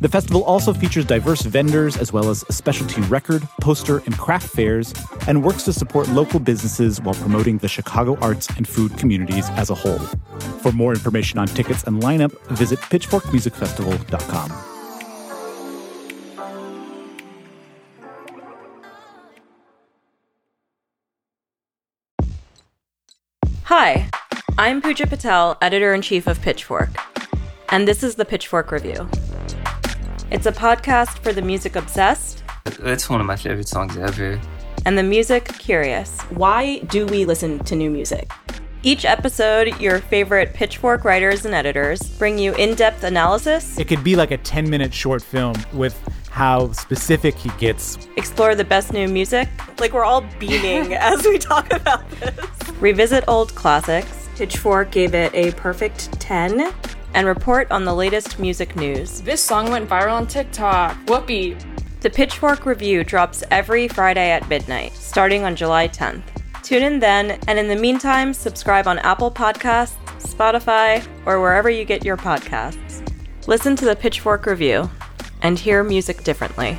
The festival also features diverse vendors as well as specialty record, poster, and craft fairs, and works to support local businesses while promoting the Chicago arts and food communities as a whole. For more information on tickets and lineup, visit pitchforkmusicfestival.com. Hi, I'm Puja Patel, editor in chief of Pitchfork, and this is the Pitchfork Review. It's a podcast for the music obsessed It's one of my favorite songs ever. and the music curious. Why do we listen to new music? Each episode, your favorite Pitchfork writers and editors bring you in depth analysis, It could be like a 10 minute short film with how specific he gets. explore the best new music. Like we're all beaming as we talk about this. Revisit old classics. Pitchfork gave it a perfect 10 and report on the latest music news. This song went viral on TikTok. Whoopee. The Pitchfork Review drops every Friday at midnight, starting on July 10th. Tune in then, and in the meantime, subscribe on Apple Podcasts, Spotify, or wherever you get your podcasts. Listen to the Pitchfork Review and hear music differently.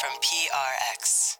From PRX.